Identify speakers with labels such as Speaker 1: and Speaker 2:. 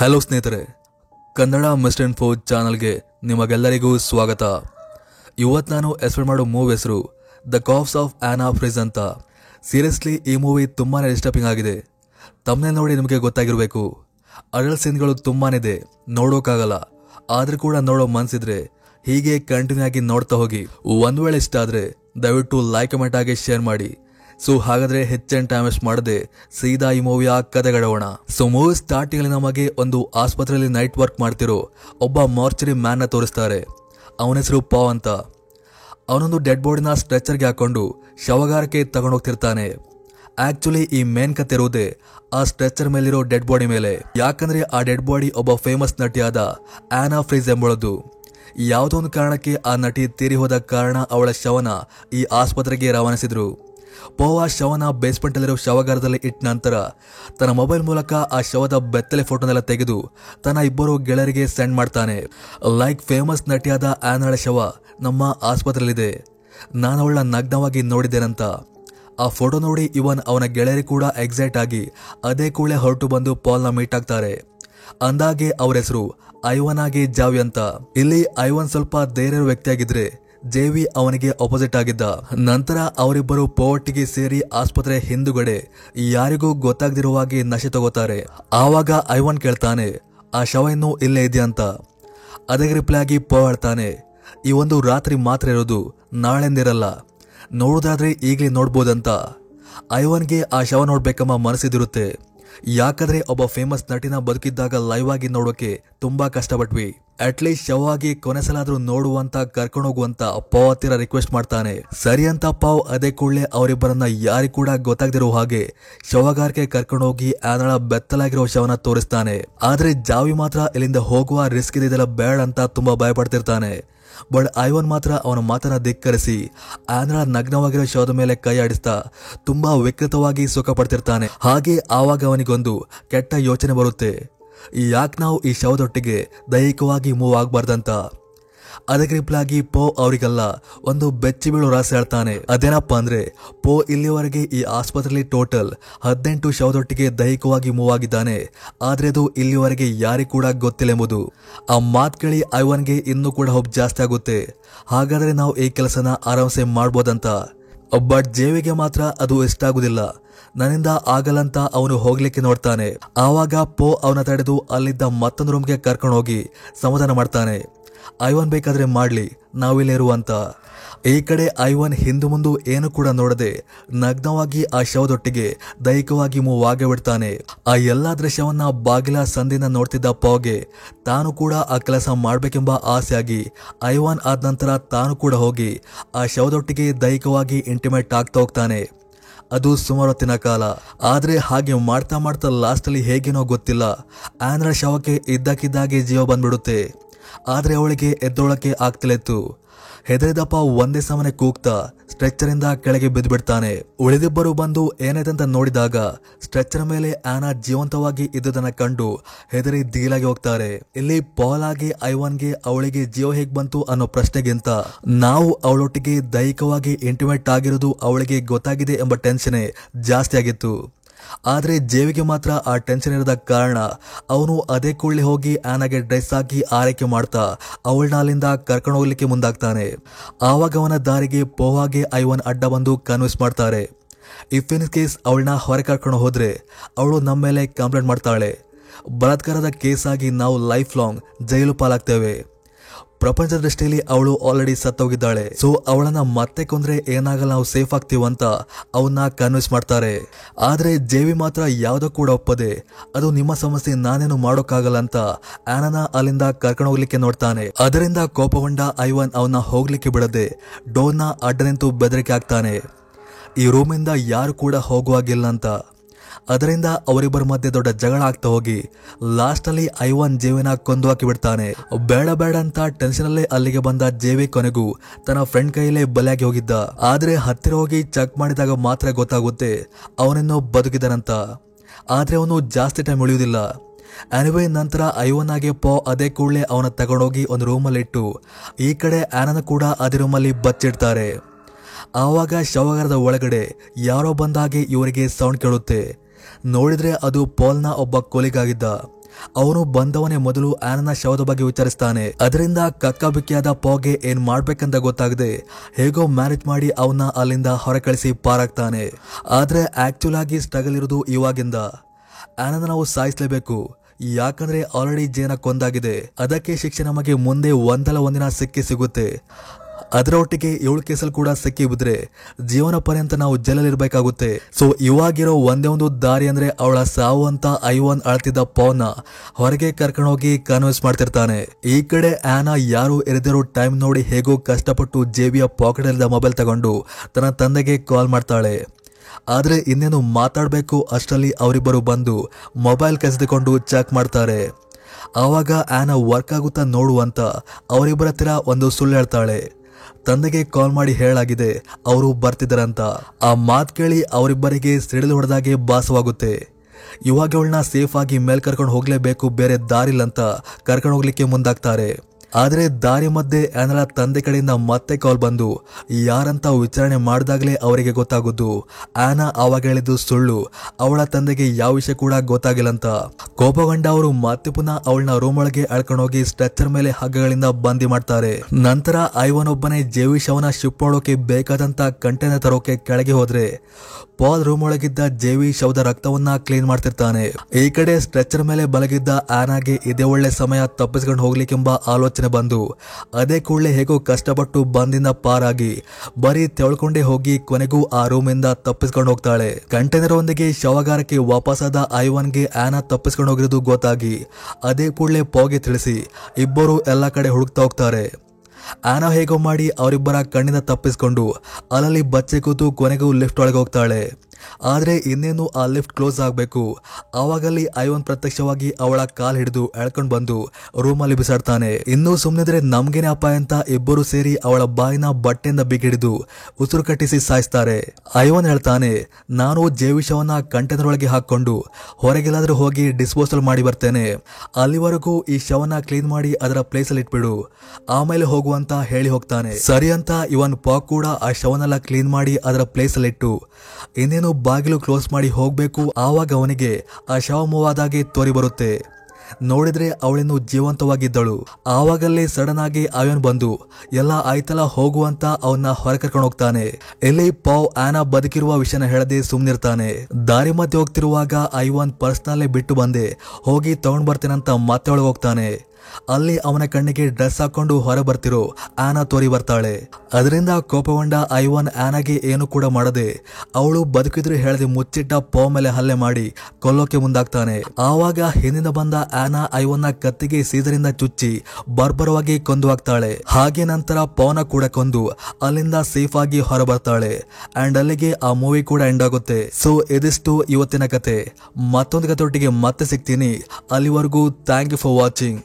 Speaker 1: Hello ಸ್ನೇಹಿತರೆ, Kannada mister four ಚಾನಲ್ಗೆ ನಿಮಗೆಲ್ಲರಿಗೂ ಸ್ವಾಗತ. ಇವತ್ತು ನಾನು ಎಕ್ಸ್ಪ್ಲೇನ್ ಮಾಡೋ ಮೂವಿ ಹೆಸರು the corpse of Anna Fritz ಅಂತ. ಸೀರಿಯಸ್ಲಿ ಈ ಮೂವಿ ತುಂಬಾ ಡಿಸ್ಟರ್ಬಿಂಗ್ ಆಗಿದೆ. ತಮ್ಮನೆ ನೋಡಿ ನಿಮಗೆ ಗೊತ್ತಾಗಿರಬೇಕು. ಅಡಲ್ ಸೀನ್ಗಳು ಇದೆ ನೋಡೋಕ್ಕಾಗಲ್ಲ ಆದರೂ ಕೂಡ ನೋಡೋ ಮನಸ್ಸಿದ್ರೆ ಹೀಗೆ ಕಂಟಿನ್ಯೂ ಆಗಿ ನೋಡ್ತಾ ಹೋಗಿ. ಒಂದು ವೇಳೆ ಇಷ್ಟ ಆದರೆ ದಯವಿಟ್ಟು ಲೈಕ್ ಕಮೆಂಟ್ ಆಗಿ ಶೇರ್ ಮಾಡಿ. ಸೊ ಹಾಗಾದ್ರೆ ಹೆಚ್ಚಿನ ಟೈಮ್ ವೇಸ್ಟ್ ಮಾಡದೆ ಸೀದಾ ಈ ಮೂವಿಯ ಕತೆಗಡೋಣ ಸೊ ಮೂವಿ ಸ್ಟಾರ್ಟಿಂಗ್ ಅಲ್ಲಿ ನಮಗೆ ಒಂದು ಆಸ್ಪತ್ರೆಯಲ್ಲಿ ನೈಟ್ ವರ್ಕ್ ಮಾಡ್ತಿರೋ ಒಬ್ಬ ಮಾರ್ಚರಿ ಮ್ಯಾನ್ನ ತೋರಿಸ್ತಾರೆ. ಅವನ ಹೆಸರು ಪಾವ್ ಅಂತ. ಅವನೊಂದು ಡೆಡ್ ಬಾಡಿನ ಸ್ಟ್ರೆಚರ್ಗೆ ಹಾಕೊಂಡು ಶವಗಾರಕ್ಕೆ ತಗೊಂಡೋಗ್ತಿರ್ತಾನೆ ಆಕ್ಚುಲಿ ಈ ಮೇನ್ ಕತೆ ಇರುವುದೇ ಆ ಸ್ಟ್ರೆಚರ್ ಮೇಲಿರೋ ಡೆಡ್ ಬಾಡಿ ಮೇಲೆ. ಯಾಕಂದ್ರೆ ಆ ಡೆಡ್ ಬಾಡಿ ಒಬ್ಬ ಫೇಮಸ್ ನಟಿಯಾದ ಆನಾ ಫ್ರೀಸ್ ಎಂಬಳದು ಯಾವುದೋ ಒಂದು ಕಾರಣಕ್ಕೆ ಆ ನಟಿ ತೀರಿ ಹೋದ ಕಾರಣ ಅವಳ ಶವನ ಈ ಆಸ್ಪತ್ರೆಗೆ ರವಾನಿಸಿದ್ರು. ಪೋವಾ ಶವನ ಬೇಸ್ಮೆಂಟ್ ಅಲ್ಲಿರೋ ಶವಗಾರದಲ್ಲಿ ಇಟ್ಟ ನಂತರ ತನ್ನ ಮೊಬೈಲ್ ಮೂಲಕ ಆ ಶವದ ಬೆತ್ತಲೆ ಫೋಟೋನೆಲ್ಲ ತೆಗೆದು ತನ್ನ ಇಬ್ಬರು ಗೆಳೆಯರಿಗೆ ಸೆಂಡ್ ಮಾಡ್ತಾನೆ. ಲೈಕ್ ಫೇಮಸ್ ನಟಿಯಾದ ಆನಳ ಶವ ನಮ್ಮ ಆಸ್ಪತ್ರೆಯಲ್ಲಿದೆ. ನಾನು ಅವಳ ನಗ್ನವಾಗಿ ನೋಡಿದ್ದೇನಂತ. ಆ ಫೋಟೋ ನೋಡಿ ಇವನ್ ಅವನ ಗೆಳೆಯರಿ ಕೂಡ ಎಕ್ಸೈಟ್ ಆಗಿ ಅದೇ ಕೂಡಲೇ ಹೊರಟು ಬಂದು ಪಾಲ್ನ ಮೀಟ್ ಆಗ್ತಾರೆ. ಅಂದಾಗೆ ಅವರ ಹೆಸರು ಐವನ್ ಆಗಿ ಜಾವಿ ಅಂತ. ಇಲ್ಲಿ ಐವನ್ ಸ್ವಲ್ಪ ಧೈರ್ಯ ವ್ಯಕ್ತಿಯಾಗಿದ್ರೆ ಜೇವಿ ಅವನಿಗೆ ಅಪೋಸಿಟ್ ಆಗಿದ್ದ. ನಂತರ ಅವರಿಬ್ಬರು ಪೋವಟ್ಟಿಗೆ ಸೇರಿ ಆಸ್ಪತ್ರೆ ಹಿಂದುಗಡೆ ಯಾರಿಗೂ ಗೊತ್ತಾಗದಿರುವ ಹಾಗೆ ನಶೆ ತಗೋತಾರೆ. ಆವಾಗ ಐವನ್ ಕೇಳ್ತಾನೆ, ಆ ಶವ ಇನ್ನೂ ಇಲ್ಲೇ ಇದೆಯಂತ ಅದಕ್ಕೆ ರಿಪ್ಲೈ ಆಗಿ ಹೇಳ್ತಾನೆ, ಈ ಒಂದು ರಾತ್ರಿ ಮಾತ್ರ ಇರೋದು, ನಾಳೆಂದಿರಲ್ಲ. ನೋಡೋದಾದ್ರೆ ಈಗಲೇ ನೋಡ್ಬೋದಂತ. ಐವನ್ಗೆ ಆ ಶವ ನೋಡ್ಬೇಕಮ್ಮ ಮನಸ್ಸಿದಿರುತ್ತೆ ಯಾಕಂದ್ರೆ ಒಬ್ಬ ಫೇಮಸ್ ನಟಿನ ಬದುಕಿದ್ದಾಗ ಲೈವ್ ಆಗಿ ನೋಡೋಕೆ ತುಂಬಾ ಕಷ್ಟಪಟ್ವಿ. ಅಟ್ಲೀಸ್ಟ್ ಶವ್ ಆಗಿ ಕೊನೆಸಲಾದ್ರೂ ನೋಡುವಂತ, ಕರ್ಕೊಂಡೋಗುವಂತ ಪಾವ್ ಹತ್ತಿರ ರಿಕ್ವೆಸ್ಟ್ ಮಾಡ್ತಾನೆ. ಸರಿ ಅಂತ ಪಾವ್ ಅದೇ ಕೂಡಲೇ ಅವರಿಬ್ಬರನ್ನ ಯಾರಿಗೂ ಕೂಡ ಗೊತ್ತಾಗದಿರೋ ಹಾಗೆ ಶವಗಾರಕ್ಕೆ ಕರ್ಕೊಂಡೋಗಿ ಆನಳ ಬೆತ್ತಲಾಗಿರೋ ಶವನ ತೋರಿಸ್ತಾನೆ. ಆದ್ರೆ ಜಾವಿ ಮಾತ್ರ ಇಲ್ಲಿಂದ ಹೋಗುವ ರಿಸ್ಕ್ ಇದೆಲ್ಲ ಬೇಡ ಅಂತ ತುಂಬಾ ಭಯಪಡ್ತಿರ್ತಾನೆ. ಬಟ್ ಐವನ್ ಮಾತ್ರ ಅವನ ಮಾತನ್ನ ಧಿಕ್ಕರಿಸಿ ಆಂಧ್ರ ನಗ್ನವಾಗಿರೋ ಶವದ ಮೇಲೆ ಕೈ ಆಡಿಸ್ತಾ ತುಂಬಾ ವಿಕೃತವಾಗಿ ಸುಖ ಪಡ್ತಿರ್ತಾನೆ. ಹಾಗೆ ಆವಾಗ ಅವನಿಗೊಂದು ಕೆಟ್ಟ ಯೋಚನೆ ಬರುತ್ತೆ. ಯಾಕೆ ನಾವು ಈ ಶವದೊಟ್ಟಿಗೆ ದೈಹಿಕವಾಗಿ ಮೂವ್ ಆಗಬಾರ್ದಂತ? ಅದಕ್ಕೆ ರಿಪ್ಲಾಗಿ ಪೋ ಅವರಿಗೆಲ್ಲ ಒಂದು ಬೆಚ್ಚಿ ಬೀಳೋ ರಾಸ ಹೇಳ್ತಾನೆ. ಅದೇನಪ್ಪ ಅಂದ್ರೆ, ಪೋ ಇಲ್ಲಿವರೆಗೆ ಈ ಆಸ್ಪತ್ರೆಯಲ್ಲಿ ಟೋಟಲ್ ಹದಿನೆಂಟು ಶವದೊಟ್ಟಿಗೆ ದೈಹಿಕವಾಗಿ ಮೂವ್ ಆಗಿದ್ದಾನೆ. ಆದ್ರೆ ಅದು ಇಲ್ಲಿವರೆಗೆ ಯಾರಿಗೂ ಕೂಡ ಗೊತ್ತಿಲ್ಲ ಎಂಬುದು ಆ ಮಾತು ಕೇಳಿ ಐವನ್ಗೆ ಇನ್ನೂ ಕೂಡ ಹೋಪ್ ಜಾಸ್ತಿ ಆಗುತ್ತೆ. ಹಾಗಾದ್ರೆ ನಾವು ಈ ಕೆಲಸನ ಆರಾಮಸೆ ಮಾಡ್ಬೋದಂತ? ಬಟ್ ಜೇವಿಗೆ ಮಾತ್ರ ಅದು ಇಷ್ಟ ಆಗುದಿಲ್ಲ. ನನ್ನಿಂದ ಆಗಲ್ಲಂತ ಅವನು ಹೋಗ್ಲಿಕ್ಕೆ ನೋಡ್ತಾನೆ. ಆವಾಗ ಪೋ ಅವನ ತಡೆದು ಅಲ್ಲಿದ್ದ ಮತ್ತೊಂದು ರೂಮ್ಗೆ ಕರ್ಕೊಂಡು ಹೋಗಿ ಸಮಾಧಾನ ಮಾಡ್ತಾನೆ. ಐವನ್ ಬೇಕಾದ್ರೆ ಮಾಡ್ಲಿ, ನಾವಿಲ್ಲೇ ಇರುವಂತ. ಈ ಕಡೆ ಐವನ್ ಹಿಂದು ಮುಂದು ಏನು ಕೂಡ ನೋಡದೆ ನಗ್ನವಾಗಿ ಆ ಶವದೊಟ್ಟಿಗೆ ದೈಹಿಕವಾಗಿ ಮೂವಾಗೆ ಬಿಡ್ತಾನೆ ಆ ಎಲ್ಲಾ ದೃಶ್ಯವನ್ನ ಬಾಗಿಲ ಸಂದಿನ ನೋಡ್ತಿದ್ದ ಪೋಗೆ ತಾನು ಕೂಡ ಆ ಕೆಲಸ ಮಾಡಬೇಕೆಂಬ ಆಸೆಯಾಗಿ ಐವನ್ ಆದ ನಂತರ ತಾನು ಕೂಡ ಹೋಗಿ ಆ ಶವದೊಟ್ಟಿಗೆ ದೈಹಿಕವಾಗಿ ಇಂಟಿಮೇಟ್ ಆಗ್ತಾ ಹೋಗ್ತಾನೆ. ಅದು ಸುಮಾರು ಹೊತ್ತಿನ ಕಾಲ. ಆದರೆ ಹಾಗೆ ಮಾಡ್ತಾ ಮಾಡ್ತಾ ಲಾಸ್ಟಲ್ಲಿ ಹೇಗೇನೋ ಗೊತ್ತಿಲ್ಲ. ಆಂಧ್ರ ಶವಕ್ಕೆ ಇದ್ದಕ್ಕಿದ್ದಾಗೆ ಜೀವ ಬಂದ್ಬಿಡುತ್ತೆ. ಆದ್ರೆ ಅವಳಿಗೆ ಎದ್ದೋಳಕ್ಕೆ ಆಗ್ತಿಲ್ಲಿತ್ತು. ಹೆದರಿದಪ್ಪ ಒಂದೇ ಸಮನೆ ಕೂಗ್ತಾ ಸ್ಟ್ರೆಚ್ಚರಿಂದ ಕೆಳಗೆ ಬಿದ್ದುಬಿಡ್ತಾನೆ ಉಳಿದಿಬ್ಬರು ಬಂದು ಏನಾಯ್ತಂತ ನೋಡಿದಾಗ ಸ್ಟ್ರೆಚ್ಚರ್ ಮೇಲೆ ಆನಾ ಜೀವಂತವಾಗಿ ಇದ್ದುದನ್ನ ಕಂಡು ಹೆದರಿ ದೀಲಾಗಿ ಹೋಗ್ತಾರೆ. ಇಲ್ಲಿ ಪಾಲ್ ಆಗಿ ಐವನ್ಗೆ ಅವಳಿಗೆ ಜೀವ ಹೇಗ್ ಬಂತು ಅನ್ನೋ ಪ್ರಶ್ನೆಗಿಂತ ನಾವು ಅವಳೊಟ್ಟಿಗೆ ದೈಹಿಕವಾಗಿ ಇಂಟಿಮೇಟ್ ಆಗಿರೋದು ಅವಳಿಗೆ ಗೊತ್ತಾಗಿದೆ ಎಂಬ ಟೆನ್ಷನ್ ಜಾಸ್ತಿ ಆಗಿತ್ತು. ಆದ್ರೆ ಜೇವಿಗೆ ಮಾತ್ರ ಆ ಟೆನ್ಷನ್ ಇರದ ಕಾರಣ ಅವನು ಅದೇ ಕೂಡಲೇ ಹೋಗಿ ಆನಾಗೆ ಡ್ರೆಸ್ ಹಾಕಿ ಆರೈಕೆ ಮಾಡ್ತಾ ಅವಳನ್ನ ಅಲ್ಲಿಂದ ಕರ್ಕೊಂಡು ಹೋಗ್ಲಿಕ್ಕೆ ಮುಂದಾಗ್ತಾನೆ. ಆವಾಗ ಅವನ ದಾರಿಗೆ ಪೋವಾಗೆ ಐವನ್ ಅಡ್ಡ ಬಂದು ಕನ್ವಿನ್ಸ್ ಮಾಡ್ತಾರೆ. ಇಫ್ ಇನ್ ಕೇಸ್ ಅವಳನ್ನ ಹೊರ ಕರ್ಕೊಂಡು ಹೋದ್ರೆ, ಅವಳು ನಮ್ಮ ಮೇಲೆ ಕಂಪ್ಲೇಂಟ್ ಮಾಡ್ತಾಳೆ. ಬಲಾತ್ಕಾರದ ಕೇಸ್ ಆಗಿ ನಾವು ಲೈಫ್ ಲಾಂಗ್ ಜೈಲು ಪಾಲಾಗ್ತೇವೆ. ಪ್ರಪಂಚ ದೃಷ್ಟಿಯಲ್ಲಿ ಅವಳು ಆಲ್ರೆಡಿ ಸತ್ತೋಗಿದ್ದಾಳೆ. ಸೊ ಅವಳನ್ನ ಮತ್ತೆ ಕೊಂದ್ರೆ ಏನಾಗಲ್ಲ, ನಾವು ಸೇಫ್ ಆಗ್ತೀವಂತ ಅವನ್ನ ಕನ್ವಿನ್ಸ್ ಮಾಡ್ತಾರೆ. ಆದ್ರೆ, ಜೇವಿ ಮಾತ್ರ ಯಾವುದೋ ಕೂಡ ಒಪ್ಪದೆ, ಅದು ನಿಮ್ಮ ಸಮಸ್ಯೆ ನಾನೇನು ಮಾಡೋಕ್ಕಾಗಲ್ಲ ಅಂತ ಆನನ ಅಲ್ಲಿಂದ ಕರ್ಕೊಂಡು ಹೋಗ್ಲಿಕ್ಕೆ ನೋಡ್ತಾನೆ. ಅದರಿಂದ ಕೋಪಗೊಂಡ ಐವನ್ ಅವನ್ನ ಹೋಗ್ಲಿಕ್ಕೆ ಬಿಡದೆ, ಡೋರ್ನ ಅಡ್ಡ ನಿಂತು ಬೆದರಿಕೆ ಆಗ್ತಾನೆ ಈ ರೂಮಿಂದ ಯಾರು ಕೂಡ ಹೋಗುವಾಗಿಲ್ಲ ಅಂತ. ಅದರಿಂದ ಅವರಿಬ್ಬರ ಮಧ್ಯೆ ದೊಡ್ಡ ಜಗಳ ಆಗ್ತಾ ಹೋಗಿ ಲಾಸ್ಟ್ ಅಲ್ಲಿ ಐವನ್ ಜೇವಿನ ಕೊಂದು ಹಾಕಿ ಬಿಡ್ತಾನೆ. ಬೇಡ ಬೇಡ ಅಂತ ಟೆನ್ಷನ್ ಅಲ್ಲೇ ಅಲ್ಲಿಗೆ ಬಂದ ಜೇವಿ ಕೊನೆಗೂ ತನ್ನ ಫ್ರೆಂಡ್ ಕೈಯಲ್ಲೇ ಬಲಿಯಾಗಿ ಹೋಗಿದ್ದ. ಆದ್ರೆ ಹತ್ತಿರ ಹೋಗಿ ಚೆಕ್ ಮಾಡಿದಾಗ ಮಾತ್ರ ಗೊತ್ತಾಗುತ್ತೆ ಅವನನ್ನು ಬದುಕಿದನಂತ. ಆದ್ರೆ ಅವನು ಜಾಸ್ತಿ ಟೈಮ್ ಉಳಿಯುವುದಿಲ್ಲ. ಆನಿವೇ ನಂತರ ಐವನಾಗೆ ಪೋ, ಅದೇ ಕೂಡಲೇ ಅವನ ತಗೊಂಡೋಗಿ ಒಂದು ರೂಮಲ್ಲಿ ಇಟ್ಟು ಈ ಕಡೆ ಆನನ ಕೂಡ ಅದೇ ರೂಮಲ್ಲಿ ಬಚ್ಚಿಡ್ತಾರೆ. ಆವಾಗ ಶವಗಾರದ ಒಳಗಡೆ ಯಾರೋ ಬಂದಾಗೆ ಇವರಿಗೆ ಸೌಂಡ್ ಕೇಳುತ್ತೆ. ನೋಡಿದ್ರೆ ಅದು ಪೋಲ್ನ ಒಬ್ಬ ಕೊಲಿಗಾಗಿದ್ದ. ಅವನು ಬಂದವನೇ ಮೊದಲು ಆನನ ಶವದ ಬಗ್ಗೆ ವಿಚಾರಿಸ್ತಾನೆ. ಅದರಿಂದ ಕಕ್ಕಾಬಿಕ್ಕಿಯಾದ ಪೋಗೆ ಏನ್ ಮಾಡ್ಬೇಕಂತ ಗೊತ್ತಾಗದೆ ಹೇಗೋ ಮ್ಯಾನೇಜ್ ಮಾಡಿ ಅವನ್ನ ಅಲ್ಲಿಂದ ಹೊರ ಕಳಿಸಿ ಪಾರಾಗ್ತಾನೆ. ಆದ್ರೆ ಆಕ್ಚುಲ್ ಆಗಿ ಸ್ಟ್ರಗಲ್ ಇರೋದು ಇವಾಗಿಂದ. ಆನಂದ ನಾವು ಸಾಯಿಸಲೇಬೇಕು. ಯಾಕಂದ್ರೆ ಆಲ್ರೆಡಿ ಜೇನ ಕೊಂದಾಗಿದೆ. ಅದಕ್ಕೆ ಶಿಕ್ಷೆ ನಮಗೆ ಮುಂದೆ ಒಂದಲ್ಲ ಒಂದಿನ ಸಿಕ್ಕಿ ಸಿಗುತ್ತೆ. ಅದರೊಟ್ಟಿಗೆ ಏಳು ಕೇಸಲ್ಲಿ ಕೂಡ ಸಿಕ್ಕಿ ಬಿದ್ರೆ ಜೀವನ ಪರ್ಯಂತ ನಾವು ಜೈಲಲ್ಲಿರ್ಬೇಕಾಗುತ್ತೆ. ಸೊ ಇವಾಗಿರೋ ಒಂದೇ ಒಂದು ದಾರಿ ಅಂದ್ರೆ ಅವಳ ಸಾವು ಅಂತ ಐವನ್ ಅಳ್ತಿದ್ದ ಪೌನ ಹೊರಗೆ ಕರ್ಕೊಂಡೋಗಿ ಕನ್ವಿನ್ಸ್ ಮಾಡ್ತಿರ್ತಾನೆ. ಈ ಕಡೆ ಆನಾ ಯಾರು ಇರದಿರೋ ಟೈಮ್ ನೋಡಿ ಹೇಗೋ ಕಷ್ಟಪಟ್ಟು ಜೇಬಿಯ ಪಾಕೆಟಲ್ಲಿದ್ದ ಮೊಬೈಲ್ ತಗೊಂಡು ತನ್ನ ತಂದೆಗೆ ಕಾಲ್ ಮಾಡ್ತಾಳೆ. ಆದ್ರೆ ಇನ್ನೇನು ಮಾತಾಡಬೇಕು ಅಷ್ಟರಲ್ಲಿ ಅವರಿಬ್ಬರು ಬಂದು ಮೊಬೈಲ್ ಕಸಿದುಕೊಂಡು ಚೆಕ್ ಮಾಡ್ತಾರೆ. ಆವಾಗ ಆನ ವರ್ಕ್ ಆಗುತ್ತಾ ನೋಡುವಂತ ಅವರಿಬ್ಬರ ಹತ್ತಿರ ಒಂದು ಸುಳ್ಳು ಹೇಳ್ತಾಳೆ. ತಂದೆಗೆ ಕಾಲ್ ಮಾಡಿ ಹೇಳಾಗಿದೆ ಅವರು ಬರ್ತಿದ್ದಾರಂತ. ಆ ಮಾತ್ ಕೇಳಿ ಅವರಿಬ್ಬರಿಗೆ ಸಿಡಿಲು ಹೊಡೆದಾಗೆ ಭಾಸವಾಗುತ್ತೆ. ಇವಾಗ ಅವಳನ್ನ ಸೇಫ್ ಆಗಿ ಮೇಲ್ ಕರ್ಕೊಂಡು ಹೋಗ್ಲೇಬೇಕು, ಬೇರೆ ದಾರಿಲ್ಲಂತ ಕರ್ಕೊಂಡು ಹೋಗ್ಲಿಕ್ಕೆ ಮುಂದಾಗ್ತಾರೆ. ಆದ್ರೆ ದಾರಿ ಮಧ್ಯೆ ಆನಳ ತಂದೆ ಕಡೆಯಿಂದ ಮತ್ತೆ ಕಾಲ್ ಬಂದು, ಯಾರಂತ ವಿಚಾರಣೆ ಮಾಡಿದಾಗಲೇ ಅವರಿಗೆ ಗೊತ್ತಾಗುದು ಆನ ಆವಾಗ ಹೇಳಿದ್ದು ಸುಳ್ಳು. ಅವಳ ತಂದೆಗೆ ಯಾವ ವಿಷಯ ಕೂಡ ಗೊತ್ತಾಗಿಲ್ಲ ಅಂತ ಕೋಪಗೊಂಡ ಅವರು ಮತ್ತೆ ಪುನಃ ಅವಳನ್ನ ರೂಮ್ ಒಳಗೆ ಅಳ್ಕೊಂಡೋಗಿ ಸ್ಟ್ರೆಚರ್ ಮೇಲೆ ಹಗ್ಗಗಳಿಂದ ಬಂದಿ ಮಾಡ್ತಾರೆ. ನಂತರ ಐವನ್ ಒಬ್ಬನೇ ಜೇವಿಶ್ ಶವನ ಶಿಪ್ ಮಾಡೋಕೆ ಬೇಕಾದಂತ ಕಂಟೈನರ್ ತರೋಕೆ ಕೆಳಗೆ ಹೋದ್ರೆ ಪಾಲ್ ರೂಮ್ ಒಳಗಿದ್ದ ಜೇವಿ ಶವದ ರಕ್ತವನ್ನ ಕ್ಲೀನ್ ಮಾಡ್ತಿರ್ತಾನೆ. ಈ ಕಡೆ ಸ್ಟ್ರೆಚರ್ ಮೇಲೆ ಬಲಗಿದ್ದ ಆನಾಗೆ ಇದೇ ಒಳ್ಳೆ ಸಮಯ ತಪ್ಪಿಸ್ಕೊಂಡು ಹೋಗ್ಲಿಕ್ಕೆಂಬ ಆಲೋಚನೆ ಬಂದು, ಅದೇ ಕೂಡಲೇ ಹೇಗೋ ಕಷ್ಟಪಟ್ಟು ಬಂದಿಂದ ಪಾರಾಗಿ, ಬರೀ ತೆಳ್ಕೊಂಡೇ ಹೋಗಿ ಕೊನೆಗೂ ಆ ರೂಮಿಂದ ತಪ್ಪಿಸ್ಕೊಂಡು ಹೋಗ್ತಾಳೆ. ಕಂಟೈನರ್ ಒಂದಿಗೆ ಶವಗಾರಕ್ಕೆ ವಾಪಸ್ಸಾದ ಐವನ್ಗೆ ಆನಾ ತಪ್ಪಿಸ್ಕೊಂಡು ಹೋಗಿರೋದು ಗೊತ್ತಾಗಿ, ಅದೇ ಕೂಡಲೇ ಪೋಗೆ ತಿಳಿಸಿ, ಇಬ್ಬರು ಎಲ್ಲ ಕಡೆ ಹುಡುಕ್ತಾ ಹೋಗ್ತಾರೆ. ಆನಾ ಹೇಗೋ ಮಾಡಿ ಅವರಿಬ್ಬರ ಕಣ್ಣಿಂದ ತಪ್ಪಿಸಿಕೊಂಡು ಅಲ್ಲಲ್ಲಿ ಬಚ್ಚೆ ಕೂತು ಕೊನೆಗೂ ಲಿಫ್ಟ್ ಒಳಗೆ ಹೋಗ್ತಾಳೆ. ಆದ್ರೆ ಇನ್ನೇನು ಆ ಲಿಫ್ಟ್ ಕ್ಲೋಸ್ ಆಗಬೇಕು. ಆವಾಗಲ್ಲಿ ಐವನ್ ಪ್ರತ್ಯಕ್ಷವಾಗಿ ಅವಳ ಕಾಲ್ ಹಿಡಿದು ಎಳ್ಕೊಂಡು ಬಂದು ರೂಮಲ್ಲಿ ಬಿಸಾಡ್ತಾನೆ. ಇನ್ನೂ ಸುಮ್ಮನಿದ್ರೆ ನಮ್ಗೇನೆ ಅಪಾಯ ಅಂತ ಇಬ್ಬರು ಸೇರಿ ಅವಳ ಬಾಯಿನ ಬಟ್ಟೆಯಿಂದ ಬಿಗಿಡಿದು ಉಸಿರು ಕಟ್ಟಿಸಿ ಸಾಯಿಸ್ತಾರೆ. ಐವನ್ ಹೇಳ್ತಾನೆ, ನಾನು ಜೇವಿಷವನ್ನ ಕಂಟೈನರ್ ಹಾಕೊಂಡು ಹೊರಗೆಲ್ಲಾದ್ರೂ ಹೋಗಿ ಡಿಸ್ಪೋಸಲ್ ಮಾಡಿ ಬರ್ತೇನೆ. ಅಲ್ಲಿವರೆಗೂ ಈ ಶವನ ಕ್ಲೀನ್ ಮಾಡಿ ಅದರ ಪ್ಲೇಸಲ್ಲಿ ಇಟ್ಬಿಡು. ಆಮೇಲೆ ಹೋಗುವಂತ ಹೇಳಿ ಹೋಗ್ತಾನೆ. ಸರಿ ಅಂತ ಇವನ್ ಪಾಕ್ ಕೂಡ ಆ ಶವನೆಲ್ಲ ಕ್ಲೀನ್ ಮಾಡಿ ಅದರ ಪ್ಲೇಸಲ್ಲಿ ಇಟ್ಟು, ಇನ್ನೇನು ಬಾಗಿಲು ಕ್ಲೋಸ್ ಮಾಡಿ ಹೋಗಬೇಕು, ಆವಾಗ ಅವನಿಗೆ ಆ ಶವ ಮೂವ್ ಆದಾಗೆ ತೋರಿ ಬರುತ್ತೆ ನೋಡಿದ್ರೆ ಅವಳಿನ್ನು ಜೀವಂತವಾಗಿದ್ದಳು. ಆವಾಗಲೇ ಸಡನ್ ಆಗಿ ಅವನ್ ಬಂದು, ಎಲ್ಲ ಆಯ್ತಲ್ಲ ಹೋಗುವಂತ ಅವನ್ನ ಹೊರ ಕರ್ಕೊಂಡು ಹೋಗ್ತಾನೆ. ಎಲ್ಲಿ ಪಾವ್ ಆನಾ ಬದುಕಿರುವ ವಿಷಯನ ಹೇಳದೆ ಸುಮ್ನಿರ್ತಾನೆ. ದಾರಿ ಮಧ್ಯೆ ಹೋಗ್ತಿರುವಾಗ ಐವನ್ ಪರ್ಸ್ನಲ್ಲೇ ಬಿಟ್ಟು ಬಂದೆ. ಹೋಗಿ ತಗೊಂಡ್ ಬರ್ತೇನಂತ ಮತ್ತೆ ಹೋಗ್ತಾನೆ. ಅಲ್ಲಿ ಅವನ ಕಣ್ಣಿಗೆ ಡ್ರೆಸ್ ಹಾಕೊಂಡು ಹೊರ ಬರ್ತಿರೋ ಆನಾ ತೋರಿ ಬರ್ತಾಳೆ. ಅದರಿಂದ ಕೋಪಗೊಂಡ ಐವನ್ ಆನಾಗೆ ಏನು ಕೂಡ ಮಾಡದೆ, ಅವಳು ಬದುಕಿದ್ರು ಹೇಳದೆ ಮುಚ್ಚಿಟ್ಟ ಪೋ ಮೇಲೆ ಹಲ್ಲೆ ಮಾಡಿ ಕೊಲ್ಲೋಕೆ ಮುಂದಾಗ್ತಾನೆ. ಆವಾಗ ಹಿಂದಿನ ಬಂದ ಆನಾ ಐವನ್ನ ಕತ್ತಿಗೆ ಸೀದರಿಂದ ಚುಚ್ಚಿ ಬರ್ಬರವಾಗಿ ಕೊಂದು ಹಾಕ್ತಾಳೆ. ಹಾಗೆ ನಂತರ ಪೋನ ಕೂಡ ಕೊಂದು ಅಲ್ಲಿಂದ ಸೇಫ್ ಆಗಿ ಹೊರ ಬರ್ತಾಳೆ ಅಂಡ್ ಅಲ್ಲಿಗೆ ಆ ಮೂವಿ ಕೂಡ ಎಂಡ್ ಆಗುತ್ತೆ. ಸೊ ಇದಿಷ್ಟು ಇವತ್ತಿನ ಕತೆ. ಮತ್ತೊಂದು ಕಥೆಯೊಟ್ಟಿಗೆ ಮತ್ತೆ ಸಿಗ್ತೀನಿ. ಅಲ್ಲಿವರೆಗೂ ಥ್ಯಾಂಕ್ ಯು ಫಾರ್ ವಾಚಿಂಗ್